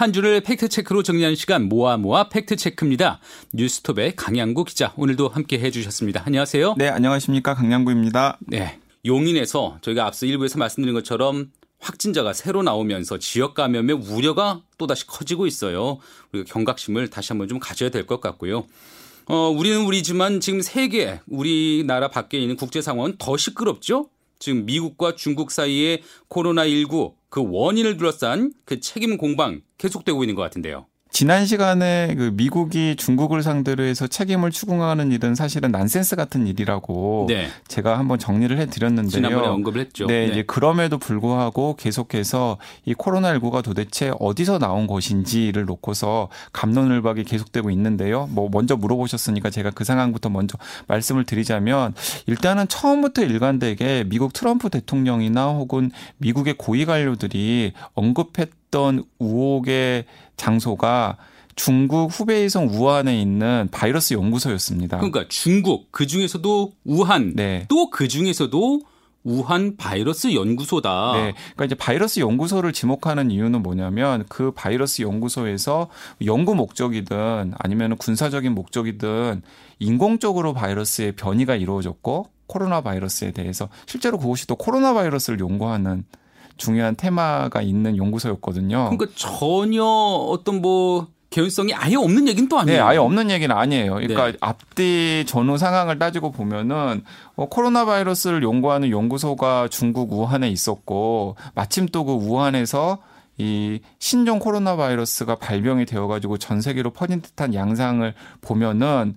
한 주를 팩트체크로 정리하는 시간 모아 모아 팩트체크입니다. 뉴스톱의 강양구 기자 오늘도 함께 해주셨습니다. 안녕하세요. 네, 안녕하십니까 강양구입니다. 네, 용인에서 저희가 앞서 일부에서 말씀드린 것처럼 확진자가 새로 나오면서 지역 감염의 우려가 또다시 커지고 있어요. 우리가 경각심을 다시 한번 좀 가져야 될 것 같고요. 어, 우리는 우리지만 지금 세계, 우리나라 밖에 있는 국제 상황은 더 시끄럽죠? 지금 미국과 중국 사이에 코로나19 그 원인을 둘러싼 그 책임 공방 계속되고 있는 것 같은데요. 지난 시간에 그 미국이 중국을 상대로 해서 책임을 추궁하는 일은 사실은 난센스 같은 일이라고 네. 제가 한번 정리를 해드렸는데요. 지난번에 언급을 했죠. 네, 네, 이제 그럼에도 불구하고 계속해서 이 코로나19가 도대체 어디서 나온 것인지를 놓고서 감론을박이 계속되고 있는데요. 뭐 먼저 물어보셨으니까 제가 그 상황부터 먼저 말씀을 드리자면 일단은 처음부터 일관되게 미국 트럼프 대통령이나 혹은 미국의 고위 관료들이 언급했 있던 우혹의 장소가 중국 후베이성 우한에 있는 바이러스 연구소였습니다. 그러니까 중국 그 중에서도 우한 네. 또그 중에서도 우한 바이러스 연구소다. 네. 그러니까 이제 바이러스 연구소를 지목하는 이유는 뭐냐면 그 바이러스 연구소에서 연구 목적이든 아니면 군사적인 목적이든 인공적으로 바이러스의 변이가 이루어졌고 코로나 바이러스에 대해서 실제로 그곳이 또 코로나 바이러스를 연구하는 중요한 테마가 있는 연구소였거든요. 그러니까 전혀 어떤 뭐 개연성이 아예 없는 얘기는 또 아니에요. 네, 아예 없는 얘기는 아니에요. 그러니까 네. 앞뒤 전후 상황을 따지고 보면은 어, 코로나 바이러스를 연구하는 연구소가 중국 우한에 있었고 마침 또 그 우한에서 이 신종 코로나 바이러스가 발병이 되어가지고 전 세계로 퍼진 듯한 양상을 보면은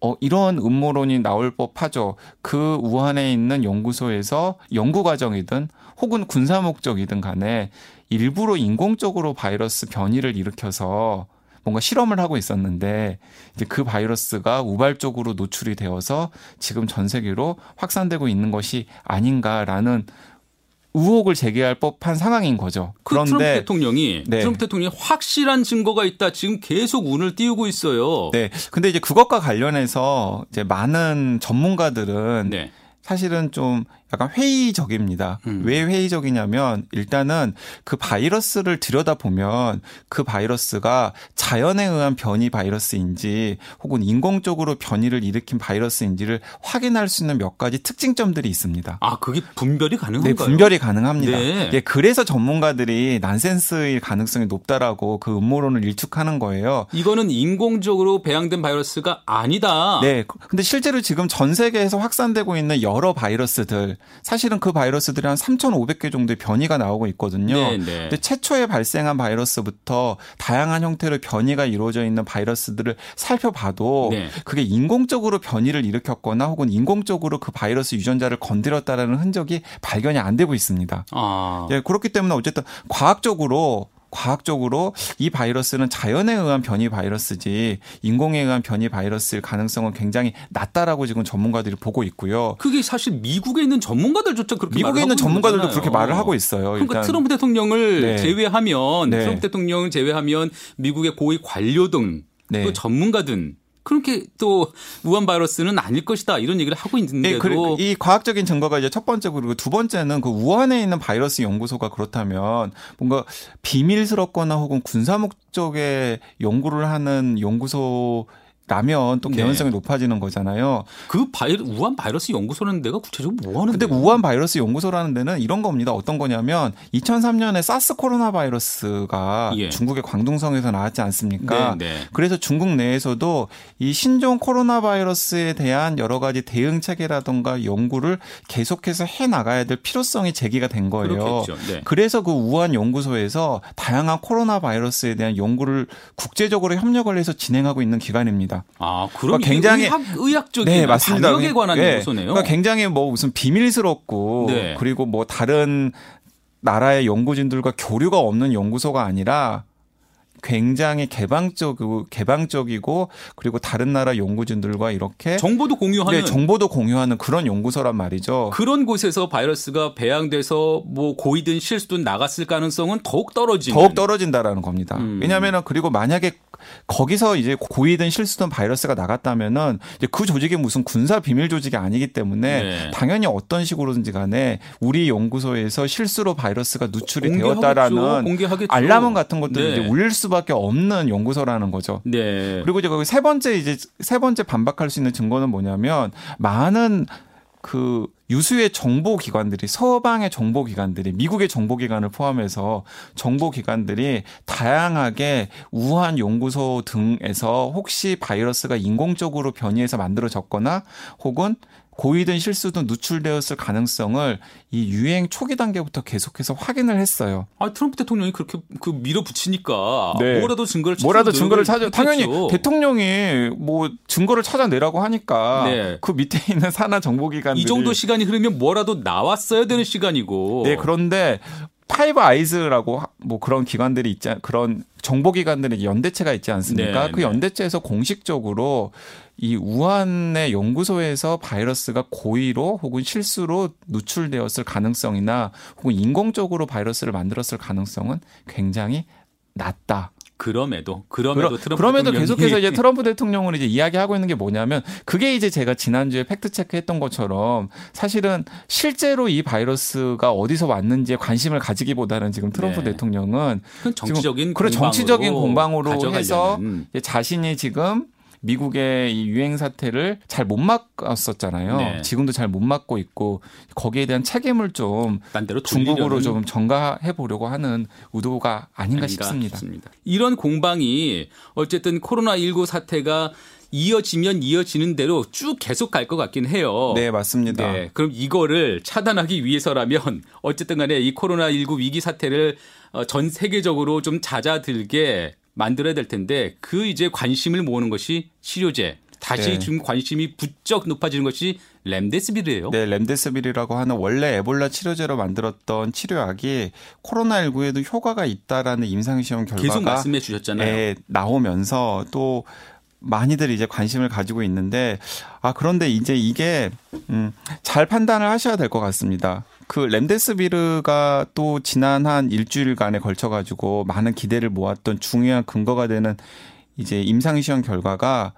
어, 이런 음모론이 나올 법하죠. 그 우한에 있는 연구소에서 연구 과정이든 혹은 군사 목적이든 간에 일부러 인공적으로 바이러스 변이를 일으켜서 뭔가 실험을 하고 있었는데 이제 그 바이러스가 우발적으로 노출이 되어서 지금 전 세계로 확산되고 있는 것이 아닌가라는 의혹을 제기할 법한 상황인 거죠. 그 그런데 트럼프 대통령이 네. 트럼프 대통령이 확실한 증거가 있다. 지금 계속 운을 띄우고 있어요. 네. 근데 이제 그것과 관련해서 이제 많은 전문가들은 네. 사실은 좀 약간 회의적입니다. 음. 왜 회의적이냐면 일단은 그 바이러스를 들여다보면 그 바이러스가 자연에 의한 변이 바이러스인지 혹은 인공적으로 변이를 일으킨 바이러스인지를 확인할 수 있는 몇 가지 특징점들이 있습니다. 아, 그게 분별이 가능한가요? 네, 분별이 가능합니다. 네. 예, 그래서 전문가들이 난센스일 가능성이 높다라고 그 음모론을 일축하는 거예요. 이거는 인공적으로 배양된 바이러스가 아니다. 네. 근데 실제로 지금 전 세계에서 확산되고 있는 여러 바이러스들 사실은 그 바이러스들이 한 3,500개 정도의 변이가 나오고 있거든요. 네, 네. 근데 최초에 발생한 바이러스부터 다양한 형태로 변이가 이루어져 있는 바이러스들을 살펴봐도 네. 그게 인공적으로 변이를 일으켰거나 혹은 인공적으로 그 바이러스 유전자를 건드렸다라는 흔적이 발견이 안 되고 있습니다. 아. 예, 그렇기 때문에 어쨌든 과학적으로 과학적으로 이 바이러스는 자연에 의한 변이 바이러스지 인공에 의한 변이 바이러스일 가능성은 굉장히 낮다라고 지금 전문가들이 보고 있고요. 그게 사실 미국에 있는 전문가들조차 그렇게 미국에 있는 전문가들도 그렇게 말을 하고 있어요. 그러니까. 트럼프 대통령을 네. 제외하면 네. 트럼프 대통령을 제외하면 미국의 고위 관료 등또 네. 전문가 등 그렇게 또 우한 바이러스는 아닐 것이다. 이런 얘기를 하고 있는데도 네, 이 과학적인 증거가 이제 첫 번째 그리고 두 번째는 그 우한에 있는 바이러스 연구소가 그렇다면 뭔가 비밀스럽거나 혹은 군사 목적의 연구를 하는 연구소 라면 또 네. 개연성이 네. 높아지는 거잖아요. 그 바이 우한 바이러스 연구소라는 데가 구체적으로 뭐 하는 근데 우한 바이러스 연구소라는 데는 이런 겁니다. 어떤 거냐면 2003년에 사스 코로나 바이러스가 예. 중국의 광둥성에서 나왔지 않습니까? 네, 네. 그래서 중국 내에서도 이 신종 코로나 바이러스에 대한 여러 가지 대응 체계라던가 연구를 계속해서 해 나가야 될 필요성이 제기가 된 거예요. 네. 그래서 그 우한 연구소에서 다양한 코로나 바이러스에 대한 연구를 국제적으로 협력을 해서 진행하고 있는 기관입니다. 있습니다. 아, 그럼 그러니까 굉장히 의학, 적인 네, 맞습니다. 방역에 관한 네. 요소네요. 그러니까 굉장히 뭐 무슨 비밀스럽고 네. 그리고 뭐 다른 나라의 연구진들과 교류가 없는 연구소가 아니라 굉장히 개방적이고 개방적이고 그리고 다른 나라 연구진들과 이렇게 정보도 공유하는 네, 정보도 공유하는 그런 연구소란 말이죠. 그런 곳에서 바이러스가 배양돼서 뭐 고이든 실수든 나갔을 가능성은 더욱 떨어지는 더욱 떨어진다라는 겁니다. 음. 왜냐하면 그리고 만약에 거기서 이제 고이든 실수든 바이러스가 나갔다면은 이제 그 조직이 무슨 군사 비밀 조직이 아니기 때문에 네. 당연히 어떤 식으로든지 간에 우리 연구소에서 실수로 바이러스가 누출이 공개하겠죠. 되었다라는 공개하겠죠. 알람음 같은 것들이 네. 이제 울릴 수밖에 없는 연구소라는 거죠. 네. 그리고 이제 거기 세 번째 이제 세 번째 반박할 수 있는 증거는 뭐냐면 많은 그 유수의 정보 기관들이 서방의 정보 기관들이 미국의 정보 기관을 포함해서 정보 기관들이 다양하게 우한 연구소 등에서 혹시 바이러스가 인공적으로 변이해서 만들어졌거나 혹은 고의든 실수든 누출되었을 가능성을 이 유행 초기 단계부터 계속해서 확인을 했어요. 아 트럼프 대통령이 그렇게 그 밀어붙이니까 네. 뭐라도 증거를 뭐라도 증거를 찾아 당연히. 대통령이 뭐 증거를 찾아내라고 하니까 네. 그 밑에 있는 산하 정보기관들이 이 정도 시간이 흐르면 뭐라도 나왔어야 되는 시간이고. 네 그런데 파이브 아이즈라고 하- 뭐 그런 기관들이 있지 않- 그런 정보기관들의 연대체가 있지 않습니까? 네, 그 네. 연대체에서 공식적으로 이 우한의 연구소에서 바이러스가 고의로 혹은 실수로 누출되었을 가능성이나 혹은 인공적으로 바이러스를 만들었을 가능성은 굉장히 낮다. 그럼에도 그럼에도 트럼프 그럼에도 대통령이 계속해서 이제 트럼프 대통령은 이제 이야기하고 있는 게 뭐냐면 그게 이제 제가 지난주에 팩트 체크했던 것처럼 사실은 실제로 이 바이러스가 어디서 왔는지에 관심을 가지기보다는 지금 트럼프 네. 대통령은 정치적인 그런 정치적인 공방으로 가져가려는. 해서 자신이 지금 미국의 이 유행 사태를 잘 못 막았었잖아요. 네. 지금도 잘 못 막고 있고 거기에 대한 책임을 좀 중국으로 좀 전가해 보려고 하는 의도가 아닌가, 싶습니다. 이런 공방이 어쨌든 코로나19 사태가 이어지면 이어지는 대로 쭉 계속 갈 것 같긴 해요. 네, 맞습니다. 네, 그럼 이거를 차단하기 위해서라면 어쨌든 간에 이 코로나19 위기 사태를 어, 전 세계적으로 좀 잦아들게 만들어야 될 텐데 그 이제 관심을 모으는 것이 치료제. 다시 네. 지금 관심이 부쩍 높아지는 것이 렘데스비르예요. 네, 렘데스비르라고 하는 원래 에볼라 치료제로 만들었던 치료약이 코로나19에도 효과가 있다라는 임상시험 결과가 계속 말씀해 주셨잖아요. 예, 나오면서 또 많이들 이제 관심을 가지고 있는데 아 그런데 이제 이게 음, 잘 판단을 하셔야 될 것 같습니다. 그 렘데스비르가 또 지난 한 일주일간에 걸쳐 가지고 많은 기대를 모았던 중요한 근거가 되는 이제 임상 시험 결과가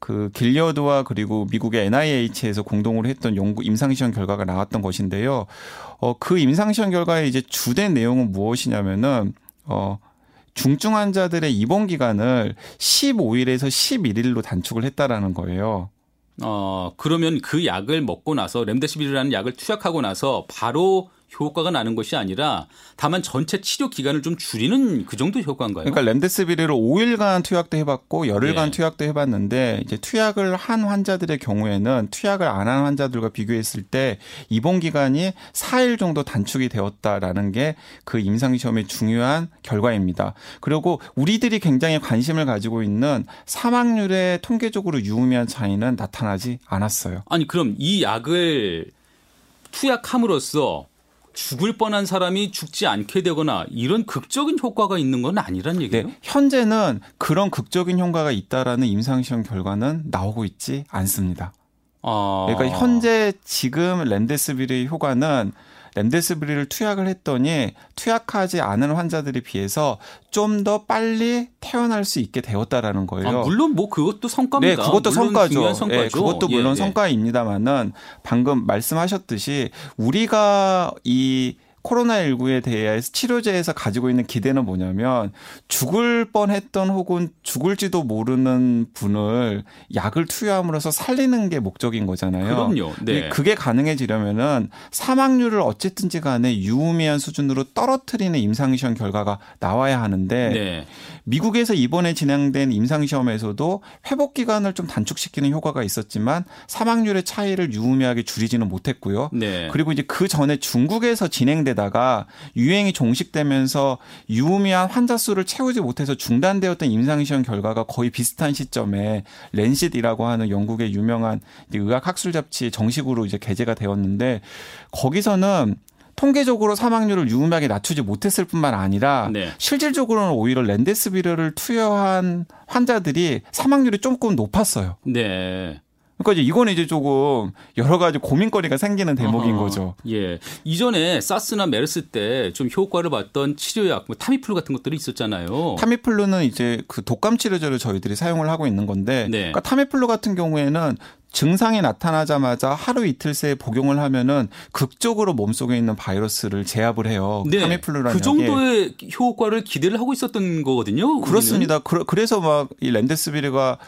그 길리어드와 그리고 미국의 NIH에서 공동으로 했던 연구 임상 시험 결과가 나왔던 것인데요. 어그 임상 시험 결과의 이제 주된 내용은 무엇이냐면은 어 중증 환자들의 입원 기간을 15일에서 11일로 단축을 했다라는 거예요. 어, 그러면 그 약을 먹고 나서 렘데시비르라는 약을 투약하고 나서 바로 효과가 나는 것이 아니라 다만 전체 치료 기간을 좀 줄이는 그 정도 효과인가요? 그러니까 렘데스비르를 5일간 투약도 해봤고 열흘간 네. 투약도 해봤는데 이제 투약을 한 환자들의 경우에는 투약을 안 한 환자들과 비교했을 때 입원 기간이 4일 정도 단축이 되었다라는 게 그 임상 시험의 중요한 결과입니다. 그리고 우리들이 굉장히 관심을 가지고 있는 사망률의 통계적으로 유의미한 차이는 나타나지 않았어요. 아니 그럼 이 약을 투약함으로써 죽을 뻔한 사람이 죽지 않게 되거나 이런 극적인 효과가 있는 건 아니란 얘기예요? 네, 현재는 그런 극적인 효과가 있다라는 임상 시험 결과는 나오고 있지 않습니다. 아. 그러니까 현재 지금 렘데스비르의 효과는 렘데스비르를 투약을 했더니 투약하지 않은 환자들에 비해서 좀 더 빨리 태어날 수 있게 되었다라는 거예요. 아, 물론 뭐 그것도 성과입니다. 네, 그것도 성과죠. 중요한 성과죠. 예, 그것도 예, 물론 예. 성과입니다만은 방금 말씀하셨듯이 우리가 이 코로나19에 대해서 치료제에서 가지고 있는 기대는 뭐냐면 죽을 뻔했던 혹은 죽을지도 모르는 분을 약을 투여함으로써 살리는 게 목적인 거잖아요. 그럼요. 네. 그게 가능해지려면은 사망률을 어쨌든지 간에 유의미한 수준으로 떨어뜨리는 임상시험 결과가 나와야 하는데 네. 미국에서 이번에 진행된 임상시험에서도 회복 기간을 좀 단축시키는 효과가 있었지만 사망률의 차이를 유의미하게 줄이지는 못했고요. 네. 그리고 이제 그 전에 중국에서 진행되다가 유행이 종식되면서 유의미한 환자 수를 채우지 못해서 중단되었던 임상시험 결과가 거의 비슷한 시점에 렌싯이라고 하는 영국의 유명한 의학 학술 잡지에 정식으로 이제 게재가 되었는데 거기서는 통계적으로 사망률을 유의하게 낮추지 못했을 뿐만 아니라 네. 실질적으로는 오히려 렌데스비르를 투여한 환자들이 사망률이 조금 높았어요. 네. 그러니까 이제 이거는 이제 조금 여러 가지 고민거리가 생기는 대목인 어허. 거죠. 예. 이전에 사스나 메르스 때 좀 효과를 봤던 치료약, 뭐 타미플루 같은 것들이 있었잖아요. 타미플루는 이제 그 독감 치료제를 저희들이 사용을 하고 있는 건데, 네. 그러니까 타미플루 같은 경우에는 증상이 나타나자마자 하루 이틀 새에 복용을 하면은 극적으로 몸속에 있는 바이러스를 제압을 해요. 네. 타미플루라는 그. 정도의 효과를 기대를 하고 있었던 거거든요. 그렇습니다. 그, 그래서 막이 렘데스비르가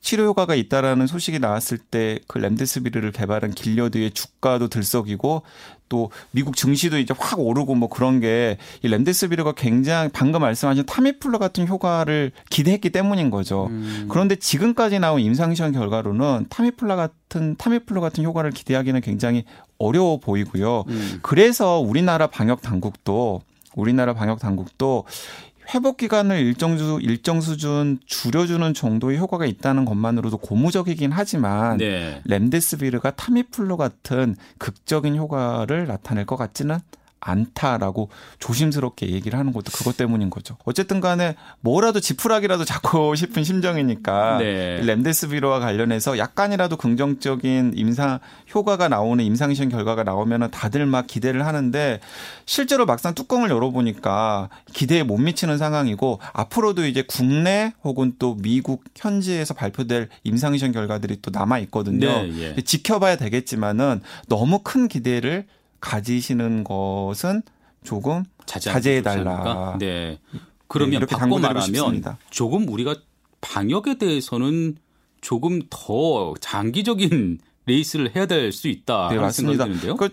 치료 효과가 있다라는 소식이 나왔을 때그 렘데스비르를 개발한 길려드의 주가도 들썩이고 또 미국 증시도 이제 확 오르고 뭐 그런 게이 렘데스비르가 굉장히 방금 말씀하신 타미플루 같은 효과를 기대했기 때문인 거죠. 음. 그런데 지금까지 나온 임상시험 결과로는 타미플루 같은 타미플루 같은 효과를 기대하기는 굉장히 어려워 보이고요. 음. 그래서 우리나라 방역 당국도 우리나라 방역 당국도 회복 기간을 일정 수 일정 수준 줄여주는 정도의 효과가 있다는 것만으로도 고무적이긴 하지만 네. 렘데스비르가 타미플루 같은 극적인 효과를 나타낼 것 같지는 않다라고 조심스럽게 얘기를 하는 것도 그것 때문인 거죠. 어쨌든 간에 뭐라도 지푸라기라도 잡고 싶은 심정이니까 네. 렘데스비르와 관련해서 약간이라도 긍정적인 임상 효과가 나오는 임상 시험 결과가 나오면 다들 막 기대를 하는데 실제로 막상 뚜껑을 열어보니까 기대에 못 미치는 상황이고 앞으로도 이제 국내 혹은 또 미국 현지에서 발표될 임상 시험 결과들이 또 남아 있거든요. 네, 예. 지켜봐야 되겠지만은 너무 큰 기대를 가지시는 것은 조금 자제해? 달라. 네. 그러면 이렇게 바꿔 말하면 싶습니다. 조금 우리가 방역에 대해서는 조금 더 장기적인 레이스를 해야 될 수 있다. 네, 맞습니다. 그,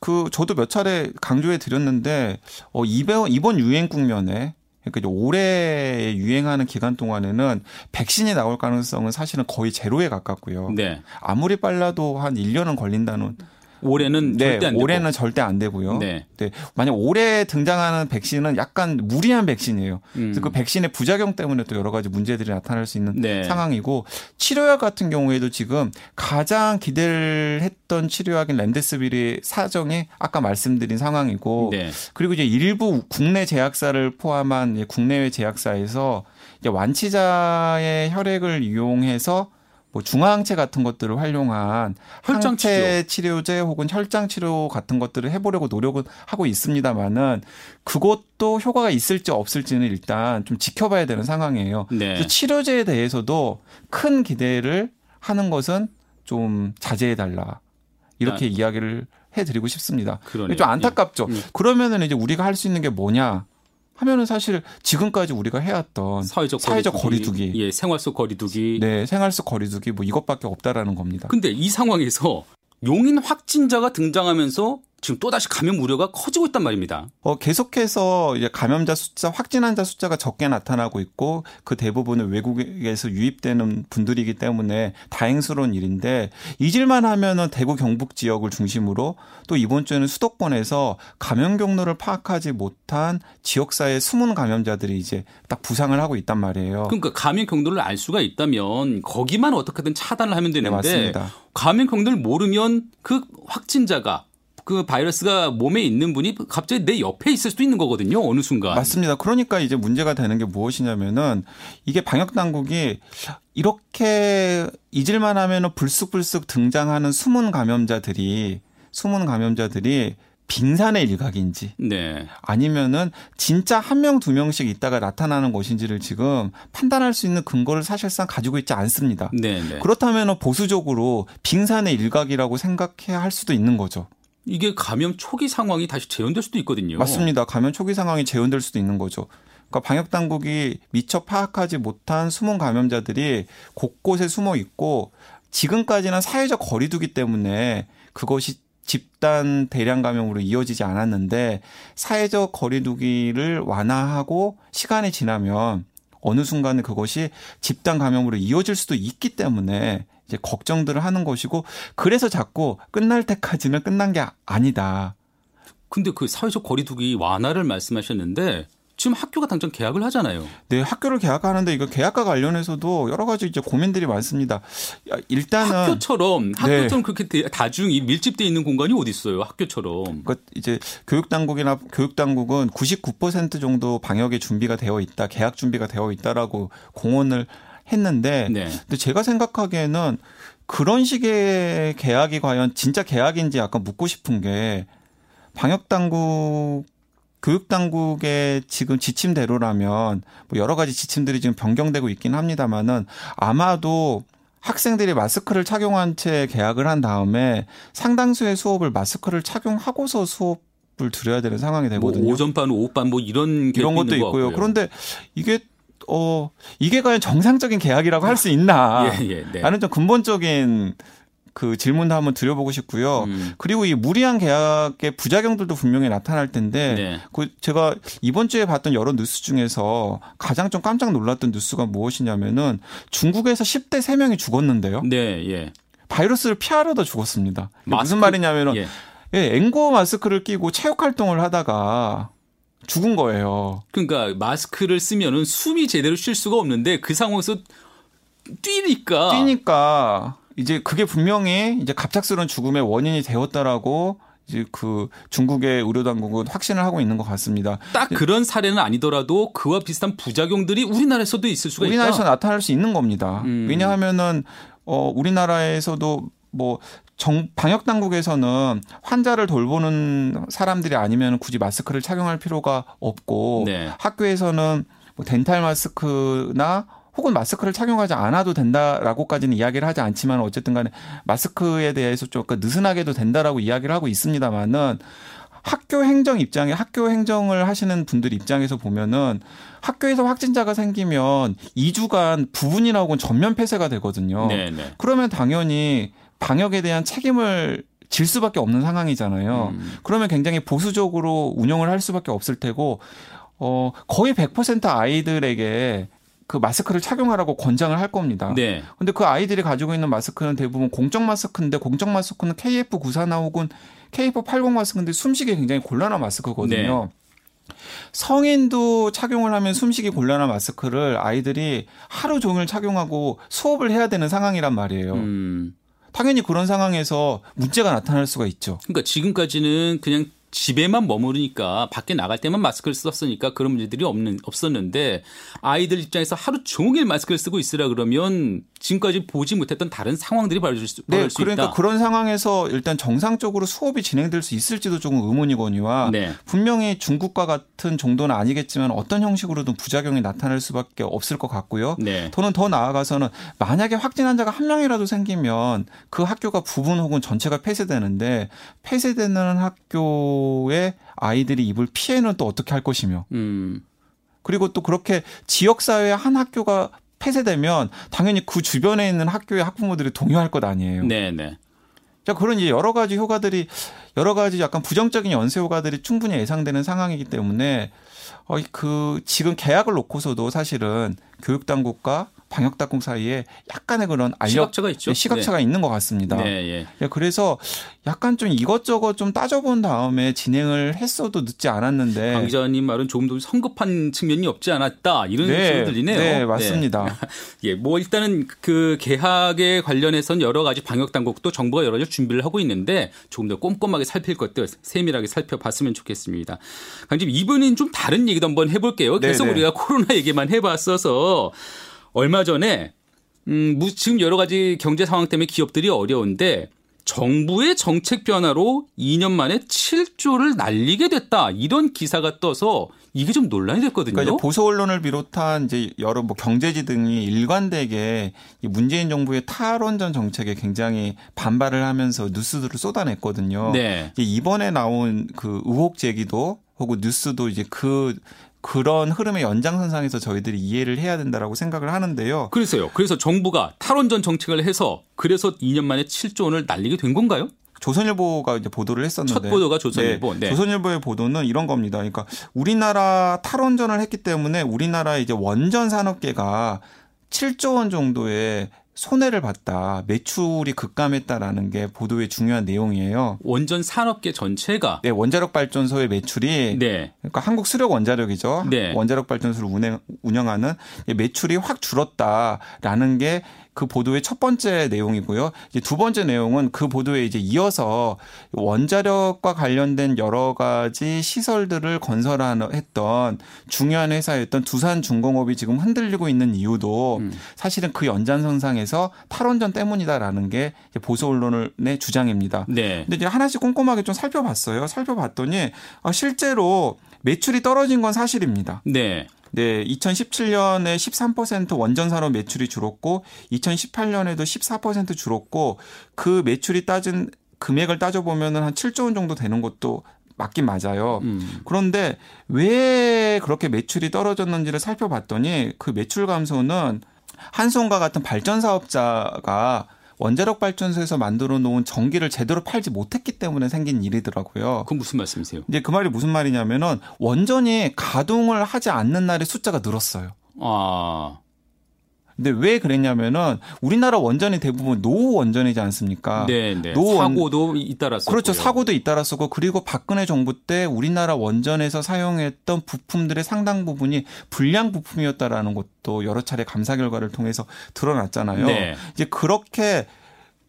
그 저도 몇 차례 강조해 드렸는데 어 이번 이번 유행 국면에 그러니까 올해 유행하는 기간 동안에는 백신이 나올 가능성은 사실은 거의 제로에 가깝고요. 네. 아무리 빨라도 한 1년은 걸린다는 올해는 네, 절대 안 되고. 올해는 절대 안 되고요. 네. 네. 만약 올해 등장하는 백신은 약간 무리한 백신이에요. 음. 그래서 그 백신의 부작용 때문에 또 여러 가지 문제들이 나타날 수 있는 네. 상황이고 치료약 같은 경우에도 지금 가장 기대를 했던 치료약인 렘데스비르의 사정이 아까 말씀드린 상황이고 네. 그리고 이제 일부 국내 제약사를 포함한 국내외 제약사에서 이제 완치자의 혈액을 이용해서 뭐 중화항체 같은 것들을 활용한 혈장 항체 치료 제 혹은 혈장 치료 같은 것들을 해보려고 노력은 하고 있습니다만은 그것도 효과가 있을지 없을지는 일단 좀 지켜봐야 되는 상황이에요. 네. 치료제에 대해서도 큰 기대를 하는 것은 좀 자제해 달라 이렇게 아. 이야기를 해드리고 싶습니다. 그러네요. 좀 안타깝죠. 예. 음. 그러면은 이제 우리가 할 수 있는 게 뭐냐 하면은 사실 지금까지 우리가 해왔던 사회적, 사회적 거리두기, 거리두기. 예, 생활 속 거리두기. 네 생활 속 거리두기 뭐 이것밖에 없다라는 겁니다. 근데 이 상황에서 용인 확진자가 등장하면서 지금 또다시 감염 우려가 커지고 있단 말입니다. 어, 계속해서 이제 감염자 숫자, 확진 환자 숫자가 적게 나타나고 있고 그 대부분은 외국에서 유입되는 분들이기 때문에 다행스러운 일인데 잊을만 하면은 대구 경북 지역을 중심으로 또 이번 주에는 수도권에서 감염 경로를 파악하지 못한 지역사회 숨은 감염자들이 이제 딱 부상을 하고 있단 말이에요. 그러니까 감염 경로를 알 수가 있다면 거기만 어떻게든 차단을 하면 네, 되는데 맞습니다. 감염 경로를 모르면 그 확진자가 그 바이러스가 몸에 있는 분이 갑자기 내 옆에 있을 수도 있는 거거든요. 어느 순간. 맞습니다. 그러니까 이제 문제가 되는 게 무엇이냐면은 이게 방역 당국이 이렇게 잊을만 하면은 불쑥불쑥 등장하는 숨은 감염자들이 숨은 감염자들이 빙산의 일각인지 네. 아니면은 진짜 한 명 두 명씩 있다가 나타나는 것인지를 지금 판단할 수 있는 근거를 사실상 가지고 있지 않습니다. 네, 네. 그렇다면 보수적으로 빙산의 일각이라고 생각해야 할 수도 있는 거죠. 이게 감염 초기 상황이 다시 재현될 수도 있거든요. 맞습니다. 감염 초기 상황이 재현될 수도 있는 거죠. 그러니까 방역 당국이 미처 파악하지 못한 숨은 감염자들이 곳곳에 숨어 있고 지금까지는 사회적 거리두기 때문에 그것이 집단 대량 감염으로 이어지지 않았는데 사회적 거리두기를 완화하고 시간이 지나면 어느 순간에 그것이 집단 감염으로 이어질 수도 있기 때문에 이제 걱정들을 하는 것이고 그래서 자꾸 끝날 때까지는 끝난 게 아니다. 근데 그 사회적 거리두기 완화를 말씀하셨는데 지금 학교가 당장 계약을 하잖아요. 네, 학교를 계약하는데 이거 계약과 관련해서도 여러 가지 이제 고민들이 많습니다. 일단은 학교처럼 학교처럼 네. 그렇게 다중이 밀집돼 있는 공간이 어디 있어요? 학교처럼. 그러니까 이제 교육 당국이나 교육 당국은 99% 정도 방역의 준비가 되어 있다, 계약 준비가 되어 있다라고 공언을 했는데, 네. 근데 제가 생각하기에는 그런 식의 계약이 과연 진짜 계약인지 약간 묻고 싶은 게 방역 당국 교육 당국의 지금 지침대로라면 뭐 여러 가지 지침들이 지금 변경되고 있긴 합니다만은 아마도 학생들이 마스크를 착용한 채 계약을 한 다음에 상당수의 수업을 마스크를 착용하고서 수업을 들어야 되는 상황이 되거든요. 뭐 오전반, 오후반 뭐 이런 이런 것도 있고요. 그런데 이게 어 이게 과연 정상적인 계약이라고 할 수 있나? 예, 예, 네. 라는 좀 근본적인 그 질문도 한번 드려보고 싶고요. 음. 그리고 이 무리한 계약의 부작용들도 분명히 나타날 텐데 네. 그 제가 이번 주에 봤던 여러 뉴스 중에서 가장 좀 깜짝 놀랐던 뉴스가 무엇이냐면은 중국에서 10대 3명이 죽었는데요. 네, 예. 바이러스를 피하려다 죽었습니다. 마스크? 무슨 말이냐면은 예. 예, 앵고 마스크를 끼고 체육 활동을 하다가 죽은 거예요. 그러니까 마스크를 쓰면은 숨이 제대로 쉴 수가 없는데 그 상황에서 뛰니까 뛰니까 이제 그게 분명히 이제 갑작스러운 죽음의 원인이 되었다라고 이제 그 중국의 의료 당국은 확신을 하고 있는 것 같습니다. 딱 그런 사례는 아니더라도 그와 비슷한 부작용들이 우리나라에서도 있을 수가 우리나라에서 있다. 나타날 수 있는 겁니다. 음. 왜냐하면은 어 우리나라에서도 뭐 정, 방역 당국에서는 환자를 돌보는 사람들이 아니면 굳이 마스크를 착용할 필요가 없고 네. 학교에서는 뭐 덴탈 마스크나 혹은 마스크를 착용하지 않아도 된다라고까지는 이야기를 하지 않지만 어쨌든 간에 마스크에 대해서 좀 느슨하게도 된다라고 이야기를 하고 있습니다만은 학교 행정 입장에 학교 행정을 하시는 분들 입장에서 보면은 학교에서 확진자가 생기면 2주간 부분이나 혹은 전면 폐쇄가 되거든요. 네네. 네. 그러면 당연히 방역에 대한 책임을 질 수밖에 없는 상황이잖아요. 음. 그러면 굉장히 보수적으로 운영을 할 수밖에 없을 테고 어 거의 100% 아이들에게 그 마스크를 착용하라고 권장을 할 겁니다. 네. 근데 그 아이들이 가지고 있는 마스크는 대부분 공적 마스크인데 공적 마스크는 KF94나 혹은 KF80 마스크인데 숨쉬기 굉장히 곤란한 마스크거든요. 네. 성인도 착용을 하면 숨쉬기 곤란한 마스크를 아이들이 하루 종일 착용하고 수업을 해야 되는 상황이란 말이에요. 음. 당연히 그런 상황에서 문제가 나타날 수가 있죠. 그러니까 지금까지는 그냥 집에만 머무르니까 밖에 나갈 때만 마스크를 썼으니까 그런 문제들이 없는 없었는데 아이들 입장에서 하루 종일 마스크를 쓰고 있으라 그러면 지금까지 보지 못했던 다른 상황들이 벌어질 수, 네, 수 그러니까 있다. 그런 상황에서 일단 정상적으로 수업이 진행될 수 있을지도 조금 의문이거니와 네. 분명히 중국과 같은 정도는 아니겠지만 어떤 형식으로든 부작용이 나타날 수밖에 없을 것 같고요. 네. 더는 더 나아가서는 만약에 확진 환자가 한 명이라도 생기면 그 학교가 부분 혹은 전체가 폐쇄되는데 폐쇄되는 학교에 아이들이 입을 피해는 또 어떻게 할 것이며 음. 그리고 또 그렇게 지역사회 한 학교가 폐쇄되면 당연히 그 주변에 있는 학교의 학부모들이 동요할 것 아니에요. 네, 네. 자, 그런 이제 여러 가지 효과들이 여러 가지 약간 부정적인 연쇄 효과들이 충분히 예상되는 상황이기 때문에 어, 그 지금 계약을 놓고서도 사실은 교육 당국과 방역 당국 사이에 약간의 그런 알력 시각차가 있죠. 네, 시각차가 네. 있는 것 같습니다. 네, 예. 예. 그래서 약간 좀 이것저것 좀 따져본 다음에 진행을 했어도 늦지 않았는데 강 기자님 말은 조금 더 성급한 측면이 없지 않았다 이런 네, 식으로 들리네요. 네, 맞습니다. 네. 예, 뭐 일단은 그 계약에 관련해서는 여러 가지 방역 당국도 정부가 여러 가지 준비를 하고 있는데 조금 더 꼼꼼하게 살필 것들 세밀하게 살펴봤으면 좋겠습니다. 강님 이번엔 좀 다른 얘기도 한번 해볼게요. 계속 네네. 우리가 코로나 얘기만 해봤어서 얼마 전에 음, 지금 여러 가지 경제 상황 때문에 기업들이 어려운데 정부의 정책 변화로 2년 만에 7조를 날리게 됐다. 이런 기사가 떠서 이게 좀 논란이 됐거든요. 그러니까 보수 언론을 비롯한 이제 여러 뭐 경제지 등이 일관되게 문재인 정부의 탈원전 정책에 굉장히 반발을 하면서 뉴스들을 쏟아냈거든요. 네. 이번에 나온 그 의혹 제기도 혹은 뉴스도 이제 그 그런 흐름의 연장선상에서 저희들이 이해를 해야 된다라고 생각을 하는데요. 그래서요. 그래서 정부가 탈원전 정책을 해서 그래서 2년 만에 7조 원을 날리게 된 건가요? 조선일보가 이제 보도를 했었는데 첫 보도가 조선일보. 네. 네. 조선일보의 보도는 이런 겁니다. 그러니까 우리나라 탈원전을 했기 때문에 우리나라 이제 원전 산업계가 7조 원 정도의 손해를 봤다. 매출이 급감했다라는 게 보도의 중요한 내용이에요. 원전 산업계 전체가 네, 원자력 발전소의 매출이 네. 그러니까 한국 수력 원자력이죠. 네. 원자력 발전소를 운행, 운영하는 매출이 확 줄었다라는 게 그 보도의 첫 번째 내용이고요. 이제 두 번째 내용은 그 보도에 이제 이어서 원자력과 관련된 여러 가지 시설들을 건설했던 중요한 회사였던 두산중공업이 지금 흔들리고 있는 이유도 음. 사실은 그 연장선상에서 탈원전 때문이다라는 게 보수 언론의 주장입니다. 네. 근데 이제 하나씩 꼼꼼하게 좀 살펴봤어요. 살펴봤더니 아, 실제로 매출이 떨어진 건 사실입니다. 네. 네, 2017년에 13% 원전 산업 매출이 줄었고 2018년에도 14% 줄었고 그 매출이 따진 금액을 따져 보면은 한 7조 원 정도 되는 것도 맞긴 맞아요. 음. 그런데 왜 그렇게 매출이 떨어졌는지를 살펴봤더니 그 매출 감소는 한송과 같은 발전 사업자가 원자력 발전소에서 만들어 놓은 전기를 제대로 팔지 못했기 때문에 생긴 일이더라고요. 그건 무슨 말씀이세요? 이제 그 말이 무슨 말이냐면은 원전이 가동을 하지 않는 날의 숫자가 늘었어요. 아. 근데 왜 그랬냐면은 우리나라 원전이 대부분 노후 원전이지 않습니까? 네, 네. 노후 원- 사고도 잇따랐었고요. 그렇죠. 사고도 잇따랐었고 그리고 박근혜 정부 때 우리나라 원전에서 사용했던 부품들의 상당 부분이 불량 부품이었다라는 것도 여러 차례 감사 결과를 통해서 드러났잖아요. 네. 이제 그렇게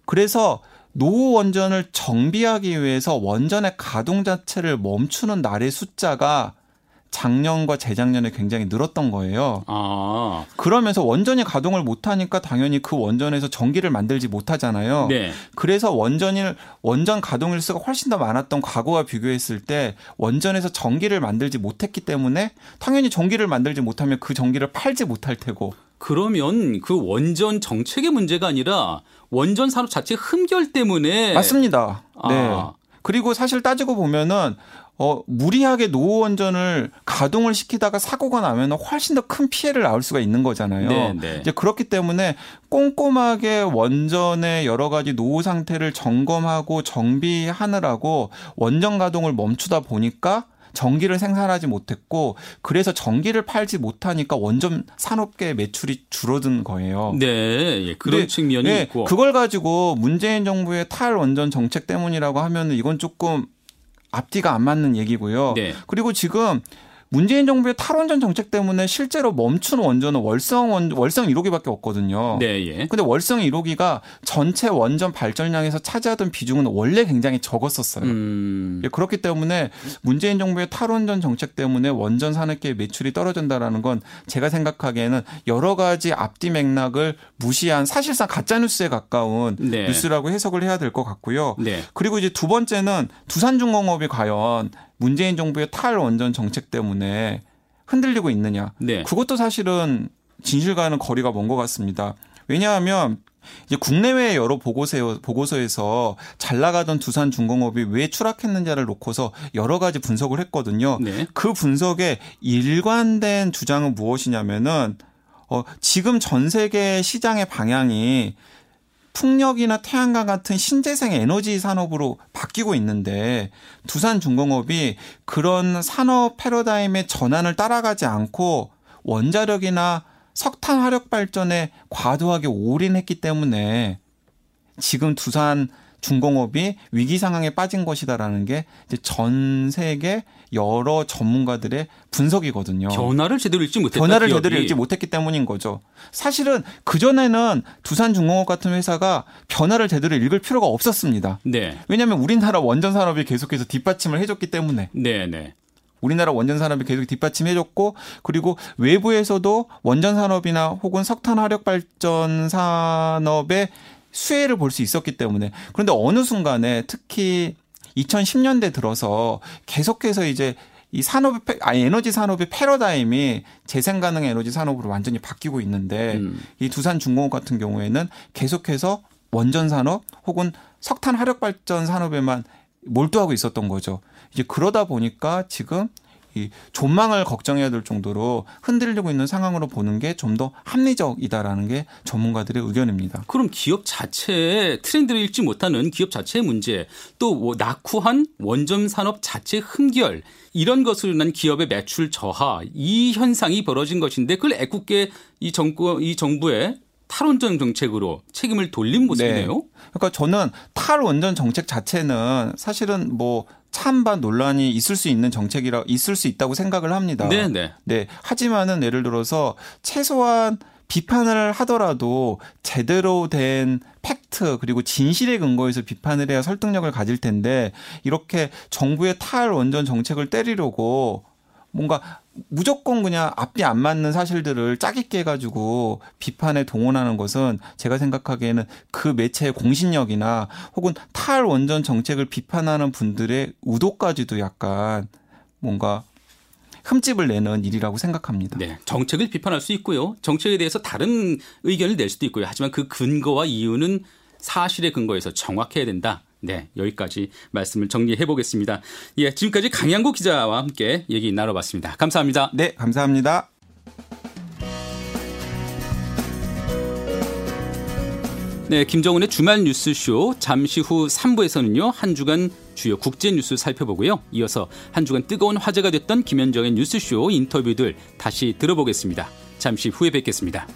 그래서 노후 원전을 정비하기 위해서 원전의 가동 자체를 멈추는 날의 숫자가 작년과 재작년에 굉장히 늘었던 거예요. 아. 그러면서 원전이 가동을 못하니까 당연히 그 원전에서 전기를 만들지 못하잖아요. 네. 그래서 원전일 원전 가동 일수가 훨씬 더 많았던 과거와 비교했을 때 원전에서 전기를 만들지 못했기 때문에 당연히 전기를 만들지 못하면 그 전기를 팔지 못할 테고 그러면 그 원전 정책의 문제가 아니라 원전 산업 자체 흠결 때문에 맞습니다. 네. 아. 그리고 사실 따지고 보면은 어 무리하게 노후 원전을 가동을 시키다가 사고가 나면 훨씬 더 큰 피해를 낳을 수가 있는 거잖아요. 네, 네. 이제 그렇기 때문에 꼼꼼하게 원전의 여러 가지 노후 상태를 점검하고 정비하느라고 원전 가동을 멈추다 보니까 전기를 생산하지 못했고 그래서 전기를 팔지 못하니까 원전 산업계 매출이 줄어든 거예요. 네, 예, 그런 측면이 네, 있고. 그걸 가지고 문재인 정부의 탈 원전 정책 때문이라고 하면은 이건 조금 앞뒤가 안 맞는 얘기고요. 네. 그리고 지금 문재인 정부의 탈원전 정책 때문에 실제로 멈춘 원전은 월성 원, 월성 1호기밖에 없거든요. 네, 예. 근데 월성 1호기가 전체 원전 발전량에서 차지하던 비중은 원래 굉장히 적었었어요. 음. 예, 그렇기 때문에 문재인 정부의 탈원전 정책 때문에 원전 산업계의 매출이 떨어진다라는 건 제가 생각하기에는 여러 가지 앞뒤 맥락을 무시한 사실상 가짜 뉴스에 가까운 네. 뉴스라고 해석을 해야 될 것 같고요. 네. 그리고 이제 두 번째는 두산중공업이 과연 문재인 정부의 탈원전 정책 때문에 흔들리고 있느냐. 네. 그것도 사실은 진실과는 거리가 먼 것 같습니다. 왜냐하면 이제 국내외 여러 보고서, 보고서에서 잘 나가던 두산 중공업이 왜 추락했는지를 놓고서 여러 가지 분석을 했거든요. 네. 그 분석의 일관된 주장은 무엇이냐면은 어, 지금 전 세계 시장의 방향이 풍력이나 태양광 같은 신재생 에너지 산업으로 바뀌고 있는데 두산 중공업이 그런 산업 패러다임의 전환을 따라가지 않고 원자력이나 석탄 화력 발전에 과도하게 올인했기 때문에 지금 두산 중공업이 위기 상황에 빠진 것이다라는 게 전 세계 여러 전문가들의 분석이거든요. 변화를 제대로 읽지 못했다. 변화를 기업이. 제대로 읽지 못했기 때문인 거죠. 사실은 그전에는 두산중공업 같은 회사가 변화를 제대로 읽을 필요가 없었습니다. 네. 왜냐하면 우리나라 원전 산업이 계속해서 뒷받침을 해줬기 때문에 네, 네. 우리나라 원전 산업이 계속 뒷받침해줬고 그리고 외부에서도 원전 산업이나 혹은 석탄 화력 발전 산업의 수혜를 볼 수 있었기 때문에 그런데 어느 순간에 특히 2010년대 들어서 계속해서 이제 이 산업의 패- 아니 에너지 산업의 패러다임이 재생 가능 에너지 산업으로 완전히 바뀌고 있는데 음. 이 두산 중공업 같은 경우에는 계속해서 원전 산업 혹은 석탄 화력 발전 산업에만 몰두하고 있었던 거죠. 이제 그러다 보니까 지금 이 존망을 걱정해야 될 정도로 흔들리고 있는 상황으로 보는 게 좀 더 합리적이다라는 게 전문가들의 의견입니다. 그럼 기업 자체의 트렌드를 읽지 못하는 기업 자체의 문제, 또뭐 낙후한 원전 산업 자체 흠결 이런 것으로 인한 기업의 매출 저하 이 현상이 벌어진 것인데 그걸 애꿎게 이 정부 이 정부의 탈원전 정책으로 책임을 돌린 모습이네요. 네. 그러니까 저는 탈원전 정책 자체는 사실은 뭐 찬반 논란이 있을 수 있는 정책이라 있을 수 있다고 생각을 합니다. 네, 네. 네. 하지만은 예를 들어서 최소한 비판을 하더라도 제대로 된 팩트 그리고 진실에 근거해서 비판을 해야 설득력을 가질 텐데 이렇게 정부의 탈 원전 정책을 때리려고 뭔가 무조건 그냥 앞뒤 안 맞는 사실들을 짜깁게 해가지고 비판에 동원하는 것은 제가 생각하기에는 그 매체의 공신력이나 혹은 탈원전 정책을 비판하는 분들의 의도까지도 약간 뭔가 흠집을 내는 일이라고 생각합니다. 네. 정책을 비판할 수 있고요. 정책에 대해서 다른 의견을 낼 수도 있고요. 하지만 그 근거와 이유는 사실에 근거해서 정확해야 된다. 네, 여기까지 말씀을 정리해 보겠습니다. 예, 지금까지 강양구 기자와 함께 얘기 나눠봤습니다. 감사합니다. 네, 감사합니다. 네, 김정은의 주말 뉴스쇼 잠시 후 3부에서는요. 한 주간 주요 국제 뉴스 살펴보고요. 이어서 한 주간 뜨거운 화제가 됐던 김현정의 뉴스쇼 인터뷰들 다시 들어보겠습니다. 잠시 후에 뵙겠습니다.